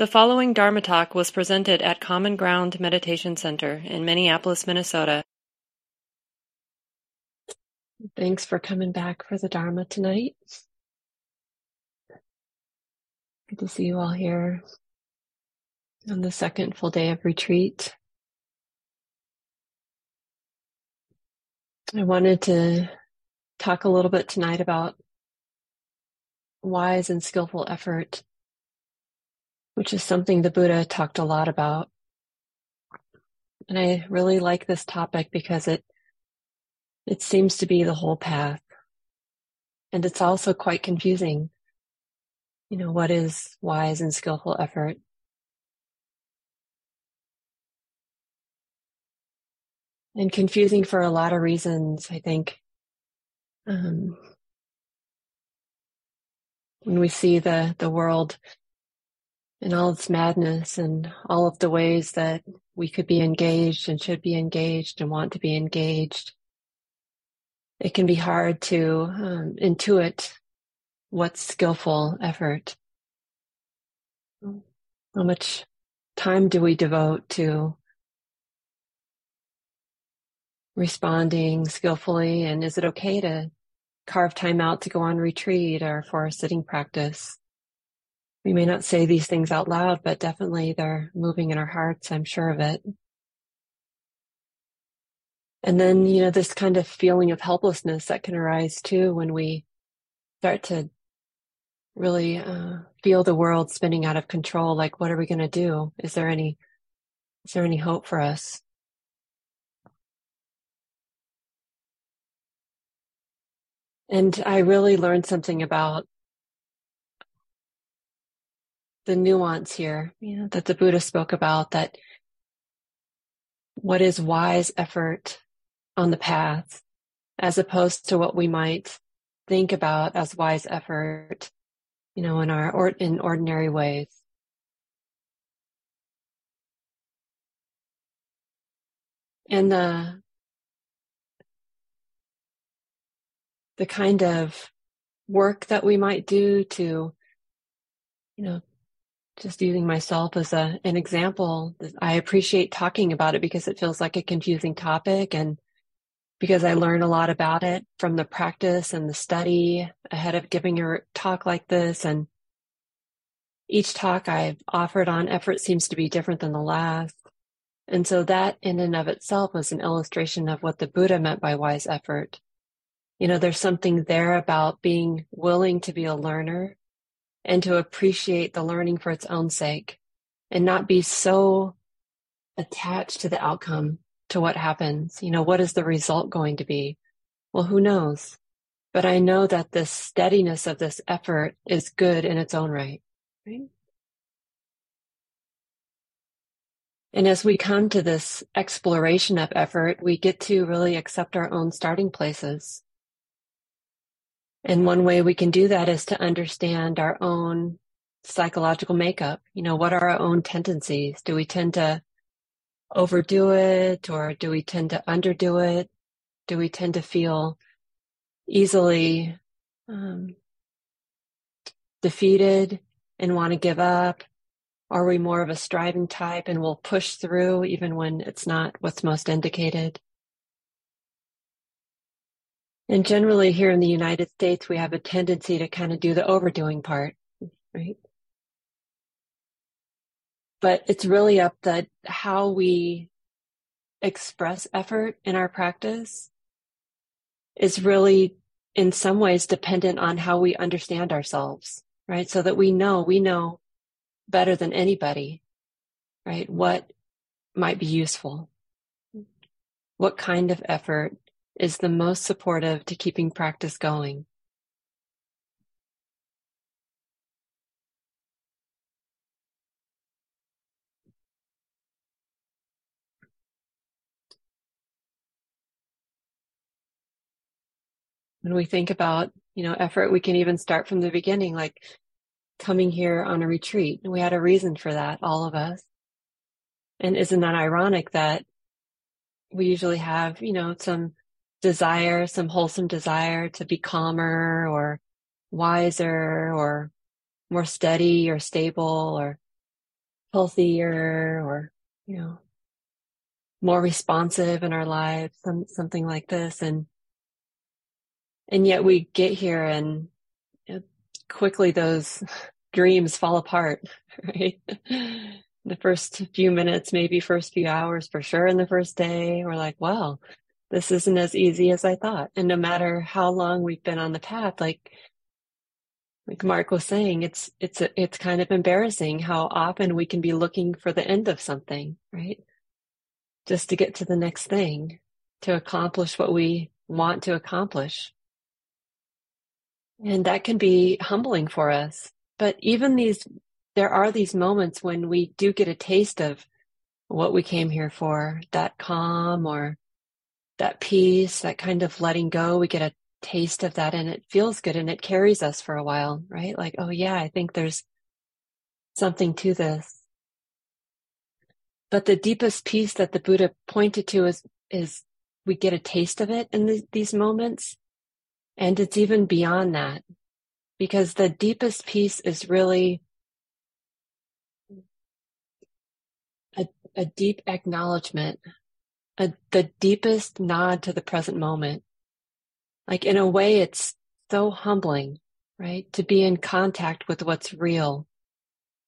The following Dharma talk was presented at Common Ground Meditation Center in Minneapolis, Minnesota. Thanks for coming back for the Dharma tonight. Good to see you all here on the second full day of retreat. I wanted to talk a little bit tonight about wise and skillful effort which is something the Buddha talked a lot about. And I really like this topic because it it seems to be the whole path. And it's also quite confusing. You know, what is wise and skillful effort? And confusing for a lot of reasons, I think. Um, when we see the, the world in all its madness and all of the ways that we could be engaged and should be engaged and want to be engaged. It can be hard to um, intuit what's skillful effort. How much time do we devote to responding skillfully? And is it okay to carve time out to go on retreat or for a sitting practice? We may not say these things out loud, but definitely they're moving in our hearts. I'm sure of it. And then, you know, this kind of feeling of helplessness that can arise too when we start to really uh, feel the world spinning out of control. Like, what are we going to do? Is there any, is there any hope for us? And I really learned something about the nuance here you know, that the Buddha spoke about that what is wise effort on the path as opposed to what we might think about as wise effort, you know, in our or in ordinary ways. And the the kind of work that we might do to, you know, just using myself as a, an example, I appreciate talking about it because it feels like a confusing topic and because I learn a lot about it from the practice and the study ahead of giving a talk like this. And each talk I've offered on effort seems to be different than the last. And so that in and of itself was an illustration of what the Buddha meant by wise effort. You know, there's something there about being willing to be a learner and to appreciate the learning for its own sake and not be so attached to the outcome, to what happens. You know, what is the result going to be? Well, who knows? But I know that the steadiness of this effort is good in its own right. Right. And as we come to this exploration of effort, we get to really accept our own starting places. And one way we can do that is to understand our own psychological makeup. You know, what are our own tendencies? Do we tend to overdo it or do we tend to underdo it? Do we tend to feel easily um, defeated and want to give up? Are we more of a striving type and will push through even when it's not what's most indicated? And generally here in the United States, we have a tendency to kind of do the overdoing part, right? But it's really up that how we express effort in our practice is really in some ways dependent on how we understand ourselves, right? So that we know, we know better than anybody, right? What might be useful? What kind of effort is the most supportive to keeping practice going. When we think about, you know, effort, we can even start from the beginning, like coming here on a retreat. We had a reason for that, all of us. And isn't that ironic that we usually have, you know, some desire, some wholesome desire to be calmer or wiser or more steady or stable or healthier or, you know, more responsive in our lives, some, something like this. And, and yet we get here and quickly those dreams fall apart, right? the first few minutes, maybe first few hours for sure in the first day, we're like, wow, this isn't as easy as I thought. And no matter how long we've been on the path, like, like Mark was saying, it's, it's, a, it's kind of embarrassing how often we can be looking for the end of something, right? Just to get to the next thing, to accomplish what we want to accomplish. And that can be humbling for us. But even these, there are these moments when we do get a taste of what we came here for, that calm or that peace, that kind of letting go. We get a taste of that and it feels good and it carries us for a while, right? Like, oh yeah, I think there's something to this. But the deepest peace that the Buddha pointed to is, is we get a taste of it in the, these moments. And it's even beyond that because the deepest peace is really a, a deep acknowledgement, a, the deepest nod to the present moment. Like in a way, it's so humbling, right? To be in contact with what's real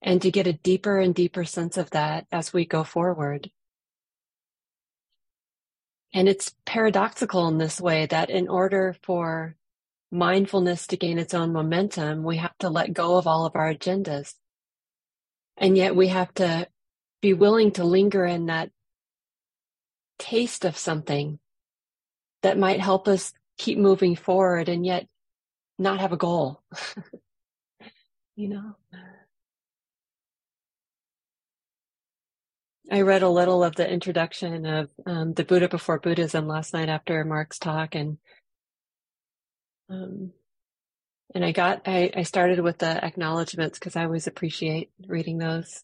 and to get a deeper and deeper sense of that as we go forward. And it's paradoxical in this way that in order for mindfulness to gain its own momentum, we have to let go of all of our agendas. And yet we have to be willing to linger in that taste of something that might help us keep moving forward and yet not have a goal. you know? I read a little of the introduction of um, the Buddha before Buddhism last night after Mark's talk, and um, and I got, I, I started with the acknowledgments because I always appreciate reading those.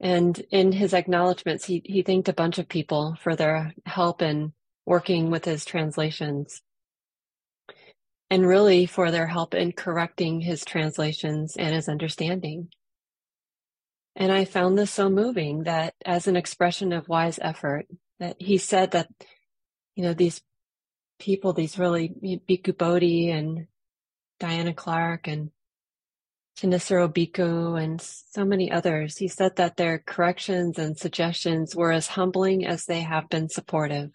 And in his acknowledgments, he, he thanked a bunch of people for their help in working with his translations and really for their help in correcting his translations and his understanding. And I found this so moving that as an expression of wise effort, that he said that, you know, these people, these really Bhikkhu Bodhi and Diana Clark and Thanissaro Bhikkhu and so many others. He said that their corrections and suggestions were as humbling as they have been supportive.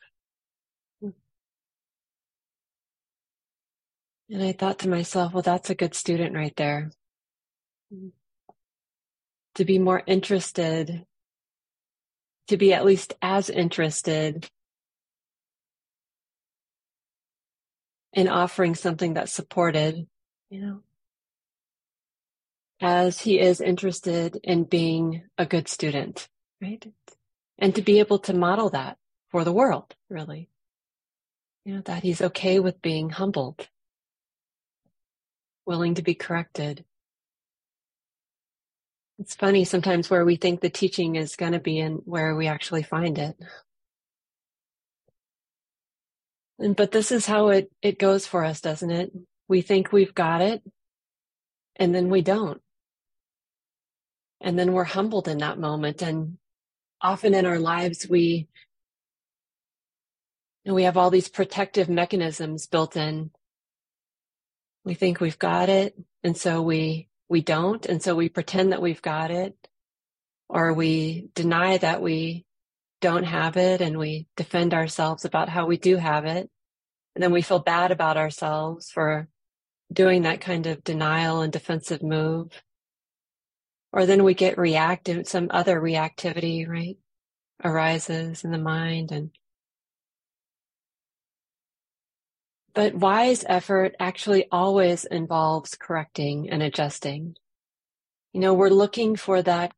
And I thought to myself, well, that's a good student right there. To be more interested, to be at least as interested in offering something that's supported, you know, as he is interested in being a good student, right? And to be able to model that for the world, really. You know, that he's okay with being humbled, willing to be corrected. It's funny sometimes where we think the teaching is going to be and where we actually find it. And, but this is how it, it goes for us, doesn't it? We think we've got it and then we don't. And then we're humbled in that moment. And often in our lives, we, we have all these protective mechanisms built in. We think we've got it. And so we, we don't. And so we pretend that we've got it or we deny that we don't have it and we defend ourselves about how we do have it. And then we feel bad about ourselves for doing that kind of denial and defensive move. Or then we get reactive, some other reactivity, right? Arises in the mind and But wise effort actually always involves correcting and adjusting. You know, we're looking for that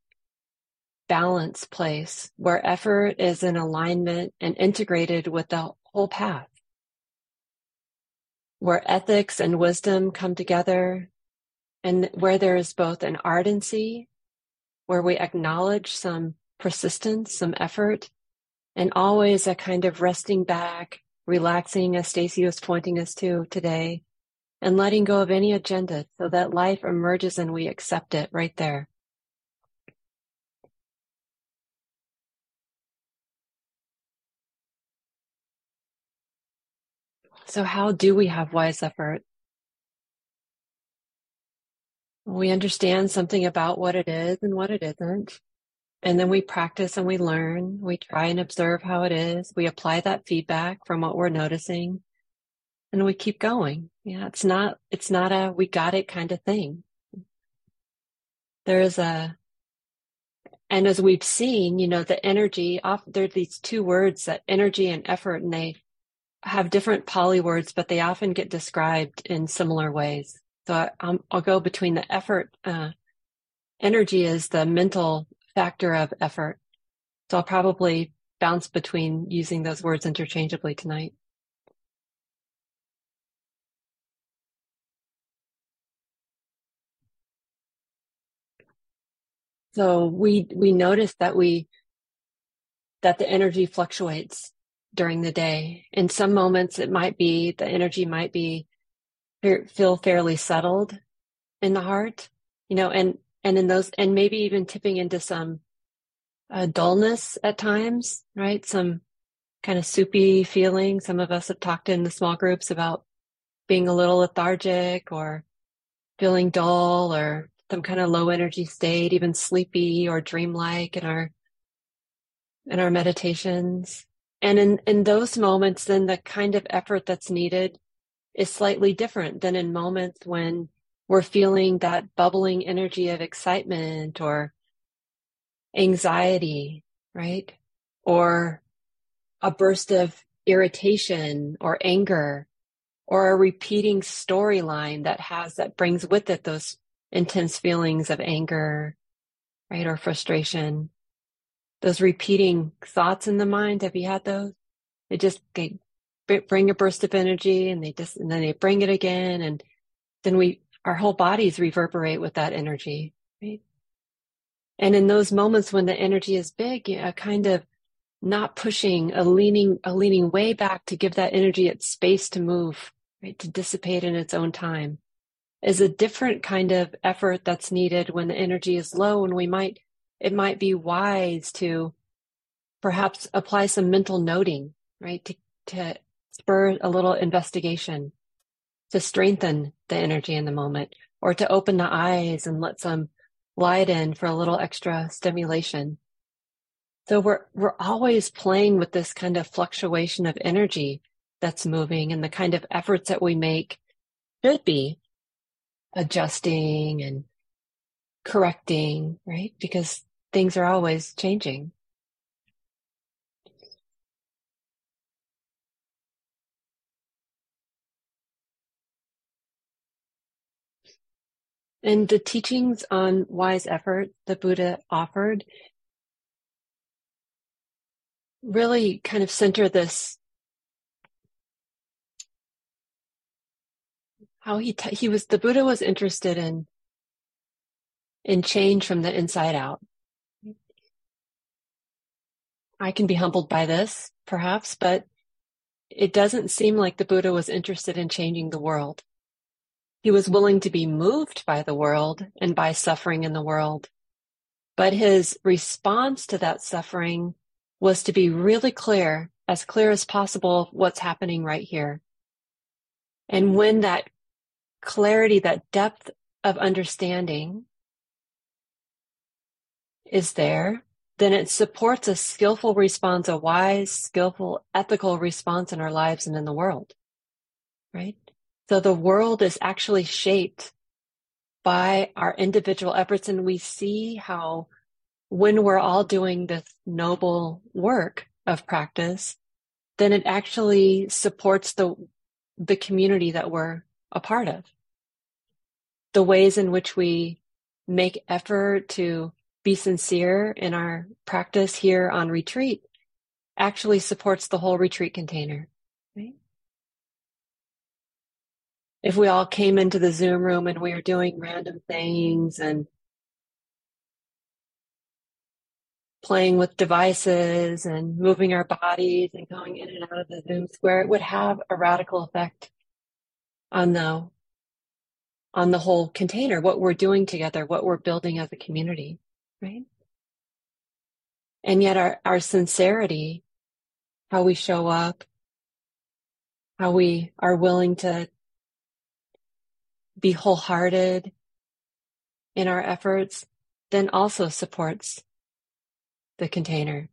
balance place where effort is in alignment and integrated with the whole path, where ethics and wisdom come together and where there is both an ardency, where we acknowledge some persistence, some effort, and always a kind of resting back, relaxing, as Stacy was pointing us to today, and letting go of any agenda so that life emerges and we accept it right there. So, how do we have wise effort? We understand something about what it is and what it isn't. And then we practice and we learn. We try and observe how it is. We apply that feedback from what we're noticing and we keep going. Yeah, it's not, it's not a we got it kind of thing. There is a, and as we've seen, you know, the energy off, there are these two words that energy and effort, and they have different Pali words, but they often get described in similar ways. So I, um, go between the effort, uh, energy is the mental factor of effort. So I'll probably bounce between using those words interchangeably tonight. So we, we notice that we, that the energy fluctuates during the day. In some moments, it might be, the energy might be, feel fairly settled in the heart, you know, and, and in those, and maybe even tipping into some uh, dullness at times, right? Some kind of soupy feeling. Some of us have talked in the small groups about being a little lethargic or feeling dull or some kind of low energy state, even sleepy or dreamlike in our in our meditations. And in, in those moments, then the kind of effort that's needed is slightly different than in moments when we're feeling that bubbling energy of excitement or anxiety, right? Or a burst of irritation or anger or a repeating storyline that has, that brings with it those intense feelings of anger, right? Or frustration. Those repeating thoughts in the mind. Have you had those? It just, bring a burst of energy and they just, and then they bring it again. And then we, our whole bodies reverberate with that energy, right? And in those moments when the energy is big, a kind of not pushing, a leaning, a leaning way back to give that energy its space to move, right? To dissipate in its own time is a different kind of effort that's needed when the energy is low and we might it might be wise to perhaps apply some mental noting right to to spur a little investigation to strengthen the energy in the moment or to open the eyes and let some light in for a little extra stimulation so we're we're always playing with this kind of fluctuation of energy that's moving and the kind of efforts that we make should be adjusting and correcting, right? Because things are always changing. And the teachings on wise effort the Buddha offered really kind of center this how he t- he was the Buddha was interested in in change from the inside out. I can be humbled by this, perhaps, but it doesn't seem like the Buddha was interested in changing the world. He was willing to be moved by the world and by suffering in the world. But his response to that suffering was to be really clear, as clear as possible, what's happening right here. And when that clarity, that depth of understanding is there, then it supports a skillful response, a wise, skillful, ethical response in our lives and in the world. Right? So the world is actually shaped by our individual efforts and we see how when we're all doing this noble work of practice, then it actually supports the, the community that we're a part of the ways in which we make effort to be sincere in our practice here on retreat actually supports the whole retreat container. Right? If we all came into the Zoom room and we were doing random things and playing with devices and moving our bodies and going in and out of the Zoom square, it would have a radical effect on the on the whole container, what we're doing together, what we're building as a community, right? And yet our, our sincerity, how we show up, how we are willing to be wholehearted in our efforts, then also supports the container.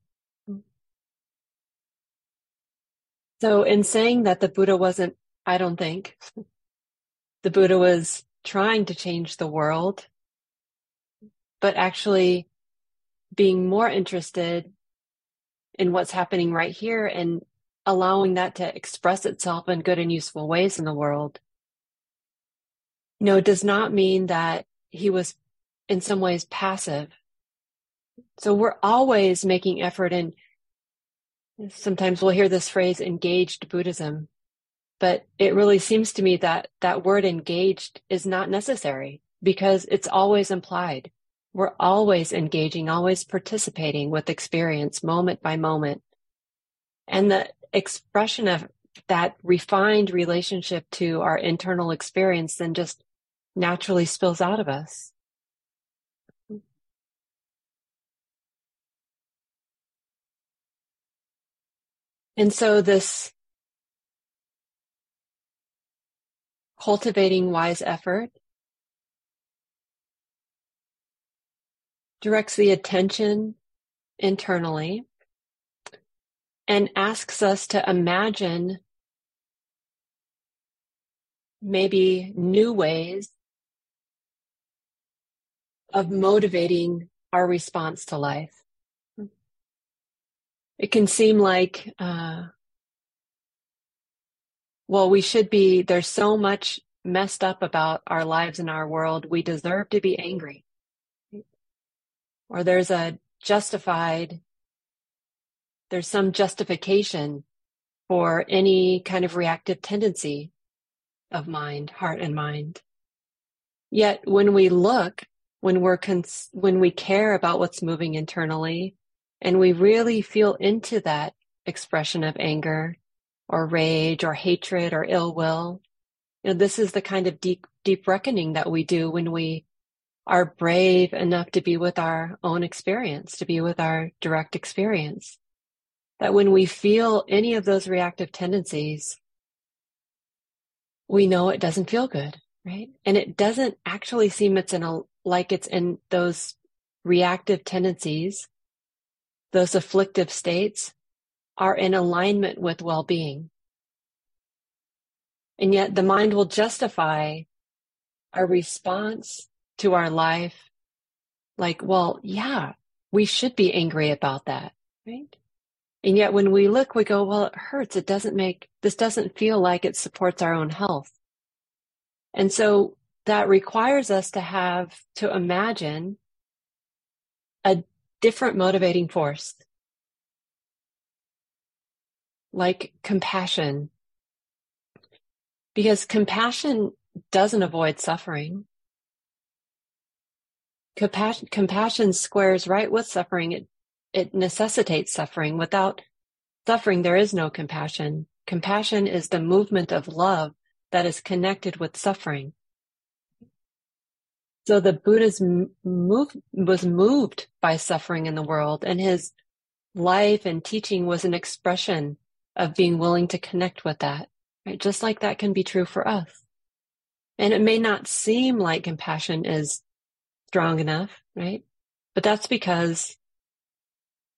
So in saying that the Buddha wasn't, I don't think, the Buddha was trying to change the world, but actually being more interested in what's happening right here and allowing that to express itself in good and useful ways in the world. You know, it does not mean that he was in some ways passive. So we're always making effort and sometimes we'll hear this phrase engaged Buddhism, but it really seems to me that that word engaged is not necessary because it's always implied. We're always engaging, always participating with experience moment by moment. And the expression of that refined relationship to our internal experience then just naturally spills out of us. And so this cultivating wise effort directs the attention internally and asks us to imagine maybe new ways of motivating our response to life. It can seem like, uh, well, we should be, there's so much messed up about our lives and our world, we deserve to be angry or there's a justified, there's some justification for any kind of reactive tendency of mind, heart and mind. Yet when we look, when we're, cons- when we care about what's moving internally and we really feel into that expression of anger or rage or hatred or ill will, you know, this is the kind of deep, deep reckoning that we do when we are brave enough to be with our own experience, to be with our direct experience. That when we feel any of those reactive tendencies, we know it doesn't feel good, right? And it doesn't actually seem it's in a, like it's in those reactive tendencies, those afflictive states are in alignment with well-being. And yet the mind will justify our response to our life like, well, yeah, we should be angry about that, right? And yet when we look, we go, well, it hurts. It doesn't make, this doesn't feel like it supports our own health. And so that requires us to have, to imagine a different motivating force, like compassion. Because compassion doesn't avoid suffering compassion, compassion squares right with suffering. It, it necessitates suffering. Without suffering, there is no compassion. Compassion is the movement of love that is connected with suffering. So the Buddha's move, was moved by suffering in the world and his life and teaching was an expression of being willing to connect with that, right? Just like that can be true for us. And it may not seem like compassion is strong enough, right? But that's because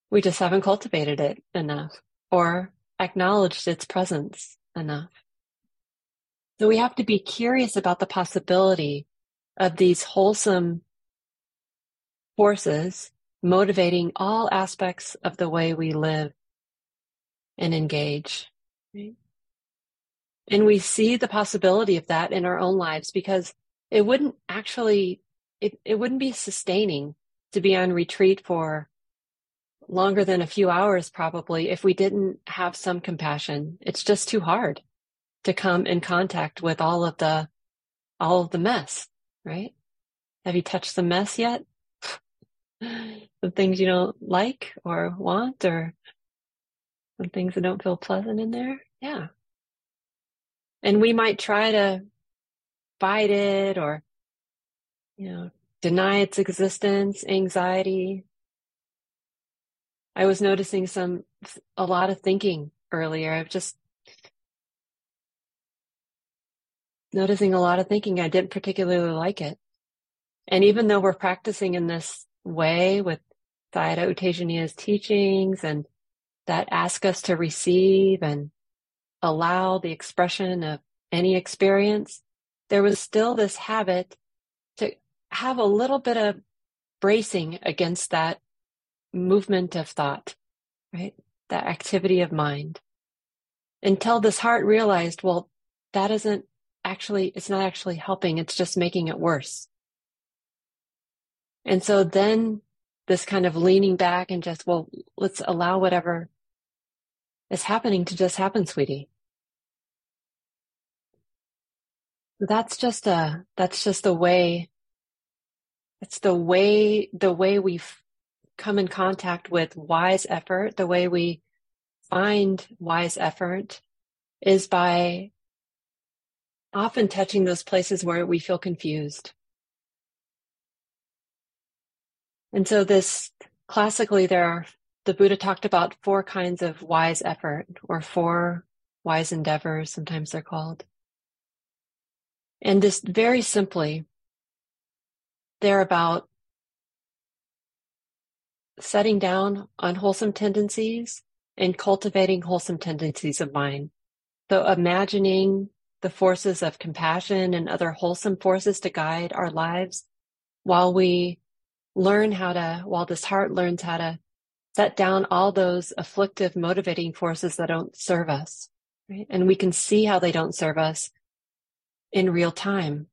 we just haven't cultivated it enough or acknowledged its presence enough. So we have to be curious about the possibility of these wholesome forces motivating all aspects of the way we live and engage. Right? And we see the possibility of that in our own lives because it wouldn't actually it, it wouldn't be sustaining to be on retreat for longer than a few hours probably if we didn't have some compassion. It's just too hard to come in contact with all of the all of the mess, right? Have you touched the mess yet? the things you don't like or want or some things that don't feel pleasant in there? Yeah. And we might try to fight it or you know, deny its existence, anxiety. I was noticing some, a lot of thinking earlier. I've just noticing a lot of thinking. I didn't particularly like it. And even though we're practicing in this way with Sayadaw U teachings and that ask us to receive and allow the expression of any experience, there was still this habit to have a little bit of bracing against that movement of thought, right? That activity of mind. Until this heart realized, well, that isn't actually, it's not actually helping. It's just making it worse. And so then this kind of leaning back and just, well, let's allow whatever is happening to just happen, sweetie. That's just a, that's just the way, it's the way, the way we've come in contact with wise effort, the way we find wise effort is by often touching those places where we feel confused. And so this classically there are the Buddha talked about four kinds of wise effort or four wise endeavors, sometimes they're called. And just very simply, they're about setting down unwholesome tendencies and cultivating wholesome tendencies of mind. So imagining the forces of compassion and other wholesome forces to guide our lives while we learn how to, while this heart learns how to set down all those afflictive motivating forces that don't serve us. Right? And we can see how they don't serve us in real time.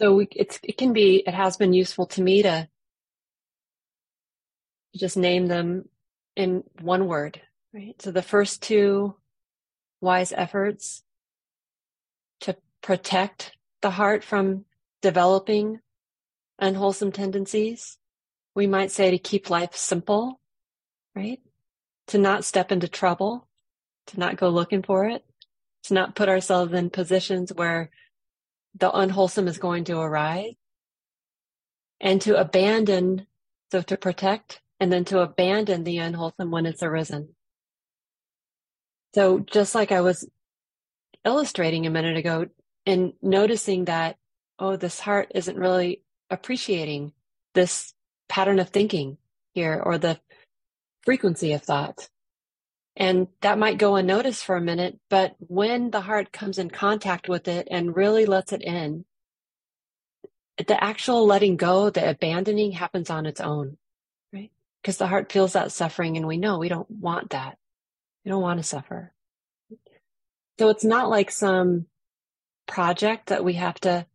So we, it's, it can be, it has been useful to me to just name them in one word, right? So the first two wise efforts to protect the heart from developing unwholesome tendencies. We might say to keep life simple, right? To not step into trouble, to not go looking for it, to not put ourselves in positions where the unwholesome is going to arise, and to abandon, so to protect, and then to abandon the unwholesome when it's arisen. So just like I was illustrating a minute ago and noticing that, oh, this heart isn't really appreciating this pattern of thinking here or the frequency of thought. And that might go unnoticed for a minute, but when the heart comes in contact with it and really lets it in, the actual letting go, the abandoning happens on its own, right? Because the heart feels that suffering and we know we don't want that. We don't want to suffer. So it's not like some project that we have to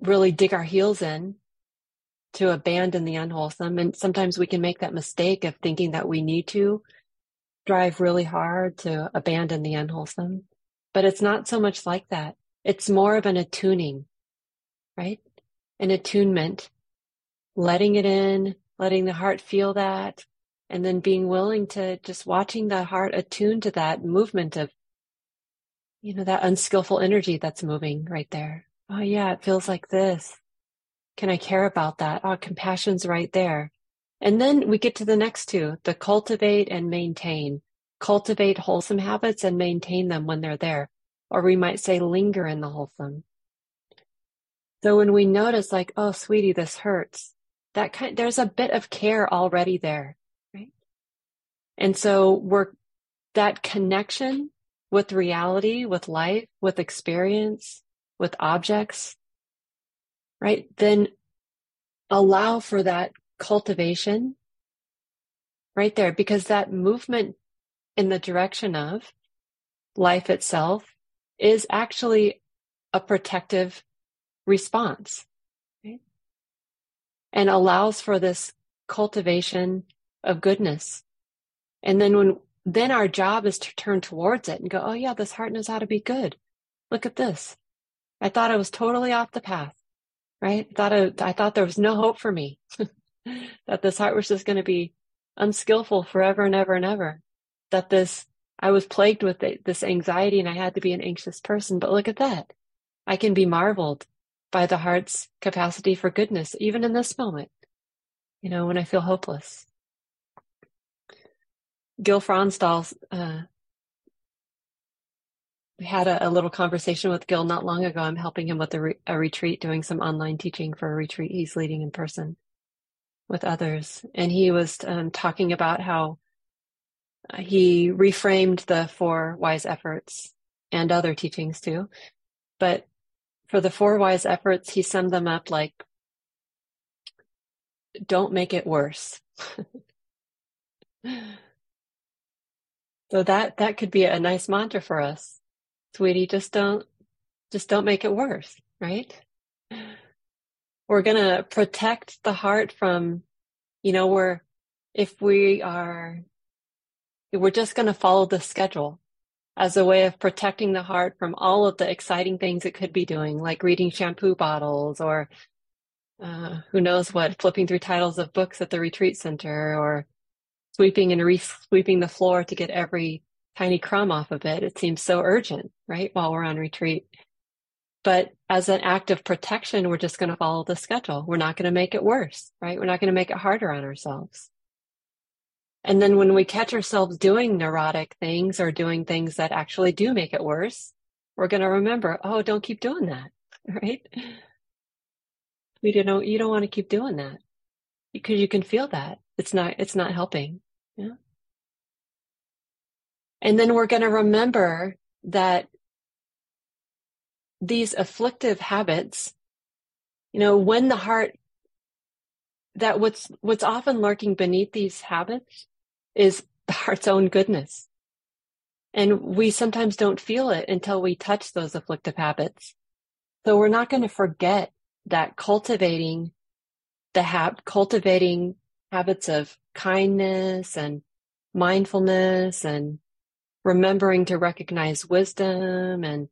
really dig our heels in to abandon the unwholesome. And sometimes we can make that mistake of thinking that we need to drive really hard to abandon the unwholesome. But it's not so much like that. It's more of an attuning, right? An attunement, letting it in, letting the heart feel that, and then being willing to just watching the heart attune to that movement of you know that unskillful energy that's moving right there. Oh yeah it feels like this. Can i care about that? Oh compassion's right there. And then we get to the next two the cultivate and maintain. Cultivate wholesome habits and maintain them when they're there. Or we might say linger in the wholesome. So when we notice like oh sweetie this hurts that kind there's a bit of care already there and so we're that connection with reality, with life, with experience, with objects, right? Then allow for that cultivation right there because that movement in the direction of life itself is actually a protective response right? and allows for this cultivation of goodness and then when, then our job is to turn towards it and go, oh yeah, this heart knows how to be good. Look at this. I thought I was totally off the path, right? I thought I, I thought there was no hope for me, that this heart was just going to be unskillful forever and ever and ever. That this, I was plagued with this anxiety and I had to be an anxious person. But look at that. I can be marveled by the heart's capacity for goodness, even in this moment, you know, when I feel hopeless. Gil Fronsdal uh, we had a, a, little conversation with Gil not long ago. I'm helping him with a, re- a retreat, doing some online teaching for a retreat he's leading in person with others. And he was um, talking about how uh, he reframed the four wise efforts and other teachings too. But for the four wise efforts, he summed them up like, don't make it worse. so that, that could be a nice mantra for us sweetie, just don't, just don't make it worse, right? We're going to protect the heart from, you know, we're, if we are, we're just going to follow the schedule as a way of protecting the heart from all of the exciting things it could be doing, like reading shampoo bottles or uh, who knows what, flipping through titles of books at the retreat center or sweeping and re-sweeping the floor to get every tiny crumb off of it. It seems so urgent, right? While we're on retreat. But as an act of protection, we're just going to follow the schedule. We're not going to make it worse, right? We're not going to make it harder on ourselves. And then when we catch ourselves doing neurotic things or doing things that actually do make it worse, we're going to remember, oh, don't keep doing that, right? We don't, you don't want to keep doing that because you can feel that it's not, it's not helping. Yeah. And then we're going to remember that these afflictive habits, you know, when the heart, that what's, what's often lurking beneath these habits is the heart's own goodness. And we sometimes don't feel it until we touch those afflictive habits. So we're not going to forget that cultivating the hab, cultivating habits of kindness and mindfulness and remembering to recognize wisdom and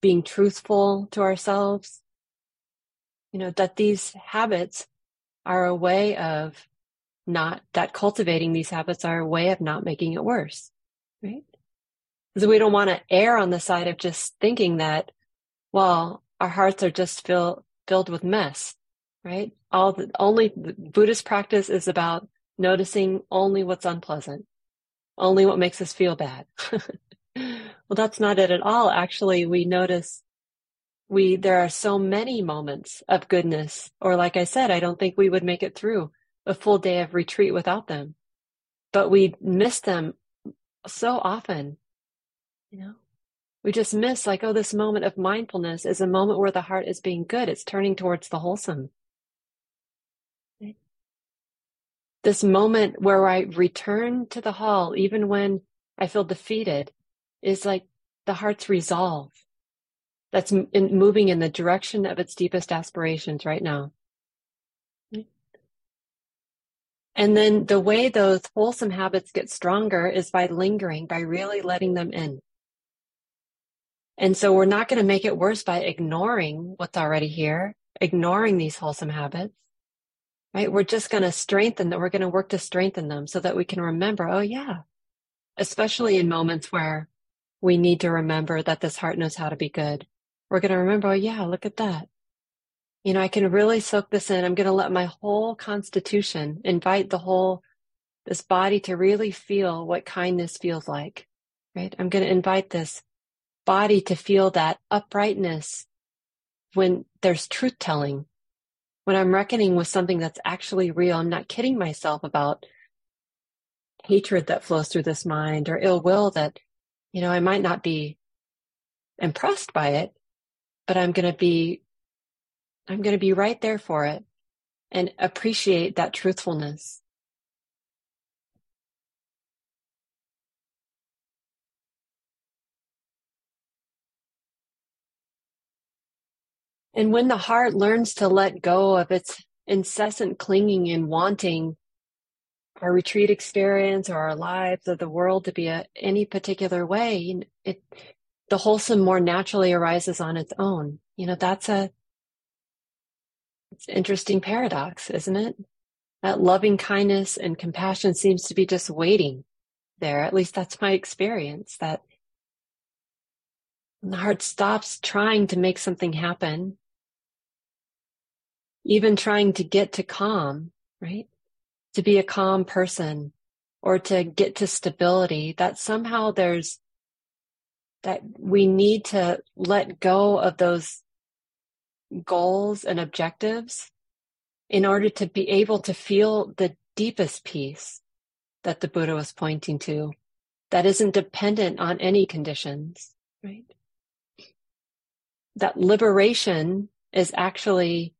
being truthful to ourselves. You know, that these habits are a way of not, that cultivating these habits are a way of not making it worse, right? Because we don't want to err on the side of just thinking that, well, our hearts are just fill, filled with mess, right? All the only Buddhist practice is about noticing only what's unpleasant only what makes us feel bad. well, that's not it at all. Actually, we notice we, there are so many moments of goodness. Or like I said, I don't think we would make it through a full day of retreat without them, but we miss them so often, you know, we just miss like, oh, this moment of mindfulness is a moment where the heart is being good. It's turning towards the wholesome. This moment where I return to the hall, even when I feel defeated, is like the heart's resolve that's in, moving in the direction of its deepest aspirations right now. And then the way those wholesome habits get stronger is by lingering, by really letting them in. And so we're not going to make it worse by ignoring what's already here, ignoring these wholesome habits right? We're just going to strengthen them. We're going to work to strengthen them so that we can remember, oh, yeah, especially in moments where we need to remember that this heart knows how to be good. We're going to remember, oh, yeah, look at that. You know, I can really soak this in. I'm going to let my whole constitution invite the whole, this body to really feel what kindness feels like, right? I'm going to invite this body to feel that uprightness when there's truth telling, when I'm reckoning with something that's actually real, I'm not kidding myself about hatred that flows through this mind or ill will that, you know, I might not be impressed by it, but I'm going to be, I'm going to be right there for it and appreciate that truthfulness. And when the heart learns to let go of its incessant clinging and wanting our retreat experience or our lives or the world to be a, any particular way, it, the wholesome more naturally arises on its own. You know, that's a, it's interesting paradox, isn't it? That loving kindness and compassion seems to be just waiting there. At least that's my experience that the heart stops trying to make something happen even trying to get to calm, right? To be a calm person or to get to stability, that somehow there's that we need to let go of those goals and objectives in order to be able to feel the deepest peace that the Buddha was pointing to that isn't dependent on any conditions, right? That liberation is actually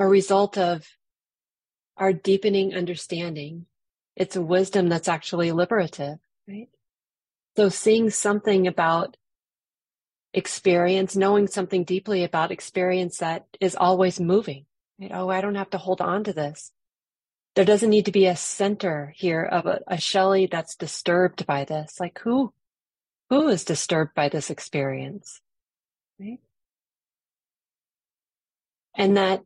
a result of our deepening understanding. It's a wisdom that's actually liberative, right? So seeing something about experience, knowing something deeply about experience that is always moving. Right? Oh, I don't have to hold on to this. There doesn't need to be a center here of a, a Shelley that's disturbed by this. Like who, who is disturbed by this experience? Right? And that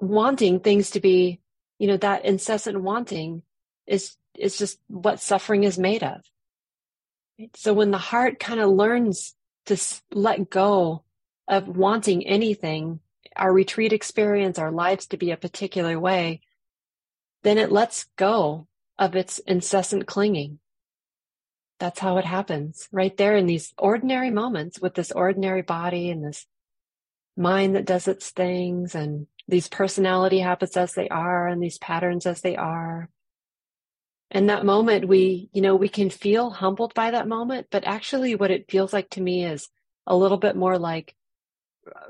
wanting things to be, you know, that incessant wanting is, is just what suffering is made of. So when the heart kind of learns to let go of wanting anything, our retreat experience, our lives to be a particular way, then it lets go of its incessant clinging. That's how it happens right there in these ordinary moments with this ordinary body and this mind that does its things and these personality habits as they are and these patterns as they are. And that moment we, you know, we can feel humbled by that moment, but actually what it feels like to me is a little bit more like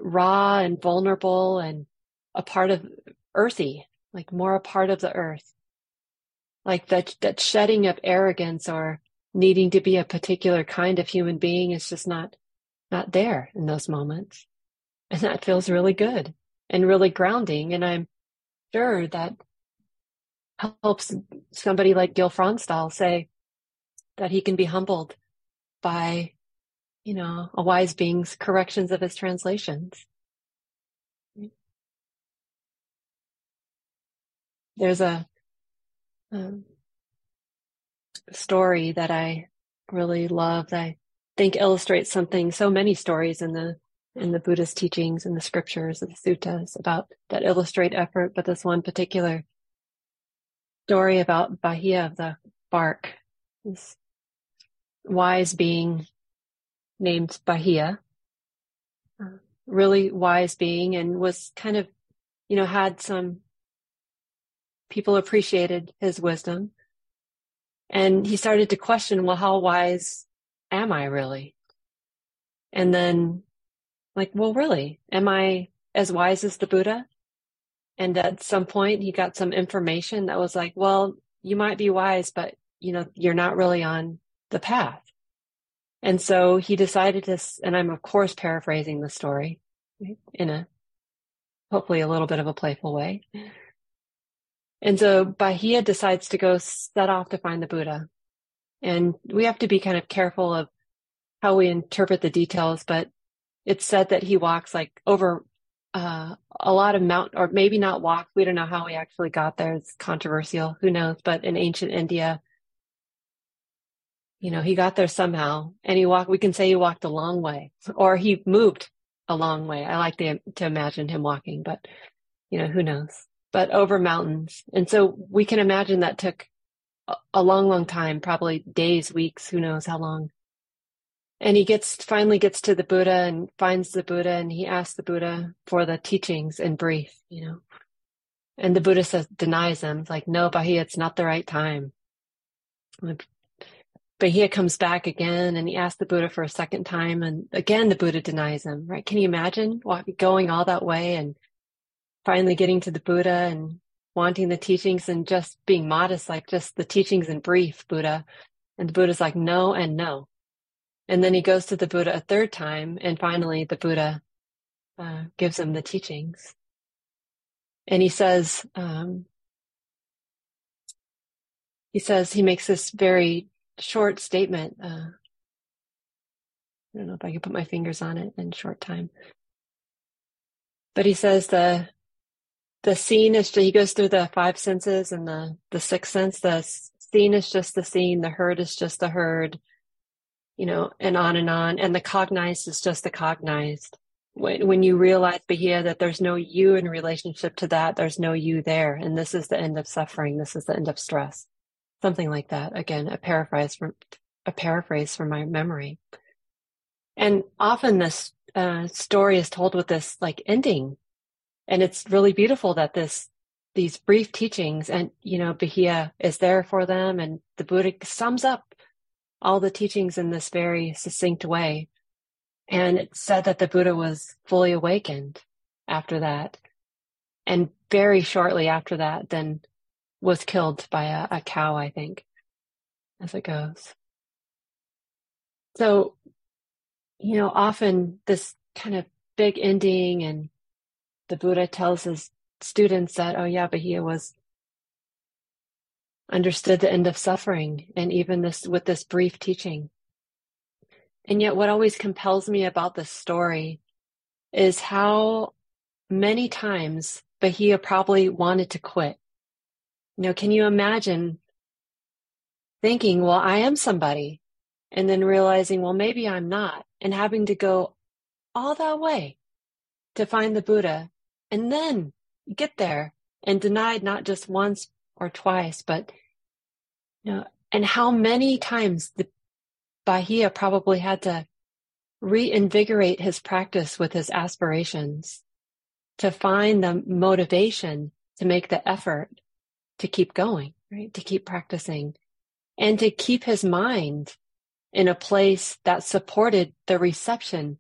raw and vulnerable and a part of earthy, like more a part of the earth. Like that, that shedding of arrogance or needing to be a particular kind of human being is just not, not there in those moments. And that feels really good and really grounding. And I'm sure that helps somebody like Gil Fronsdal say that he can be humbled by, you know, a wise being's corrections of his translations. There's a, a story that I really love that I think illustrates something, so many stories in the in the Buddhist teachings and the scriptures and the suttas about that illustrate effort, but this one particular story about Bahiya of the bark. This wise being named Bahiya, uh, really wise being and was kind of, you know, had some people appreciated his wisdom. And he started to question, well, how wise am I really? And then like, well, really, am I as wise as the Buddha? And at some point he got some information that was like, well, you might be wise, but you know, you're not really on the path. And so he decided to, and I'm of course paraphrasing the story mm-hmm. in a hopefully a little bit of a playful way. And so Bahiya decides to go set off to find the Buddha. And we have to be kind of careful of how we interpret the details, but it's said that he walks like over uh, a lot of mount, or maybe not walk. We don't know how he actually got there. It's controversial. Who knows? But in ancient India, you know, he got there somehow and he walked, we can say he walked a long way or he moved a long way. I like to, to imagine him walking, but you know, who knows, but over mountains. And so we can imagine that took a long, long time, probably days, weeks, who knows how long and he gets finally gets to the buddha and finds the buddha and he asks the buddha for the teachings in brief you know. And the buddha says denies him. Like no bahiya it's not the right time. Bahiya comes back again and he asks the buddha for a second time and again the buddha denies him right? Can you imagine going all that way and finally getting to the buddha and wanting the teachings and just being modest like just the teachings in brief buddha? And the buddha's like no and no and then he goes to the Buddha a third time, and finally the Buddha uh, gives him the teachings. And he says, um, he says, he makes this very short statement. Uh, I don't know if I can put my fingers on it in short time. But he says the the scene is he goes through the five senses and the the sixth sense. The seen is just the seen. The heard is just the heard you know, and on and on. And the cognized is just the cognized. When, when you realize, Bahia, that there's no you in relationship to that, there's no you there. And this is the end of suffering. This is the end of stress. something like that. Again, a paraphrase from a paraphrase from my memory. And often this uh, story is told with this like ending, and it's really beautiful that this these brief teachings and you know Bahiya is there for them, and the Buddha sums up all the teachings in this very succinct way. And it said that the Buddha was fully awakened after that. And very shortly after that, then was killed by a, a cow, I think, as it goes. So, you know, often this kind of big ending and the Buddha tells his students that, oh yeah, but he was understood the end of suffering and even this with this brief teaching. And yet what always compels me about this story is how many times Bahiya probably wanted to quit. You know, can you imagine thinking, well, I am somebody, and then realizing, well, maybe I'm not, and having to go all that way to find the Buddha, and then get there and denied not just once or twice, but you know, and how many times the Bahiya probably had to reinvigorate his practice with his aspirations to find the motivation to make the effort to keep going, right? To keep practicing and to keep his mind in a place that supported the reception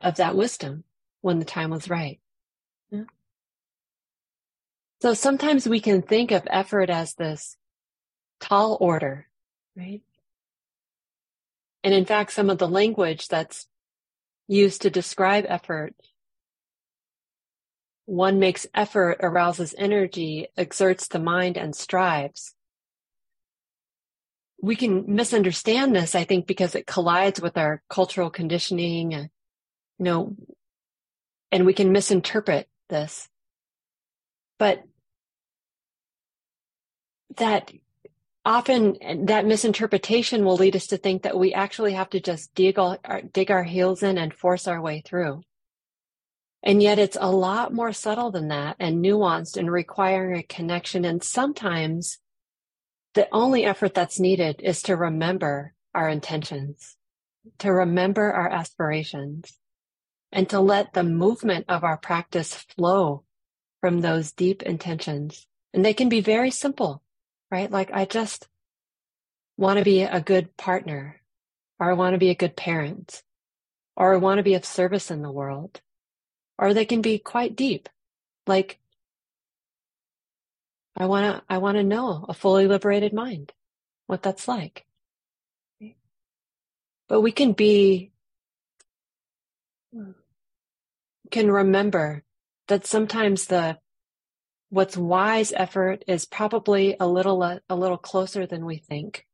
of that wisdom when the time was right. So sometimes we can think of effort as this tall order, right? And in fact, some of the language that's used to describe effort one makes effort, arouses energy, exerts the mind, and strives. We can misunderstand this, I think, because it collides with our cultural conditioning, you know, and we can misinterpret this. But that often that misinterpretation will lead us to think that we actually have to just dig, all, dig our heels in and force our way through. And yet it's a lot more subtle than that and nuanced and requiring a connection. And sometimes the only effort that's needed is to remember our intentions, to remember our aspirations, and to let the movement of our practice flow from those deep intentions. And they can be very simple, right? Like I just want to be a good partner, or I want to be a good parent, or I want to be of service in the world or they can be quite deep. Like, I want to, I want to know a fully liberated mind, what that's like. But we can be, can remember that sometimes the, what's wise effort is probably a little, uh, a little closer than we think.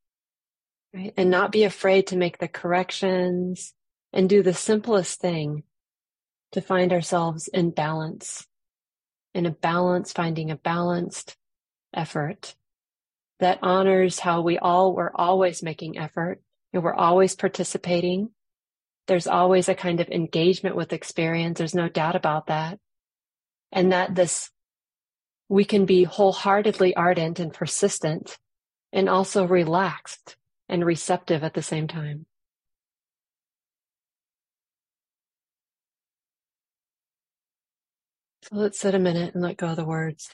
Right? And not be afraid to make the corrections and do the simplest thing to find ourselves in balance, in a balance, finding a balanced effort that honors how we all were always making effort and we're always participating. There's always a kind of engagement with experience. There's no doubt about that. And that this, we can be wholeheartedly ardent and persistent and also relaxed and receptive at the same time. So let's sit a minute and let go of the words.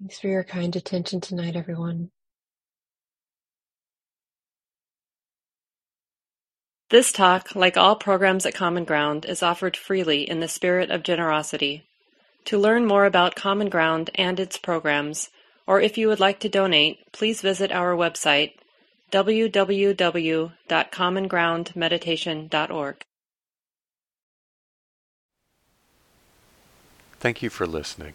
Thanks for your kind attention tonight, everyone. This talk, like all programs at Common Ground, is offered freely in the spirit of generosity. To learn more about Common Ground and its programs, or if you would like to donate, please visit our website www.commongroundmeditation.org. Thank you for listening.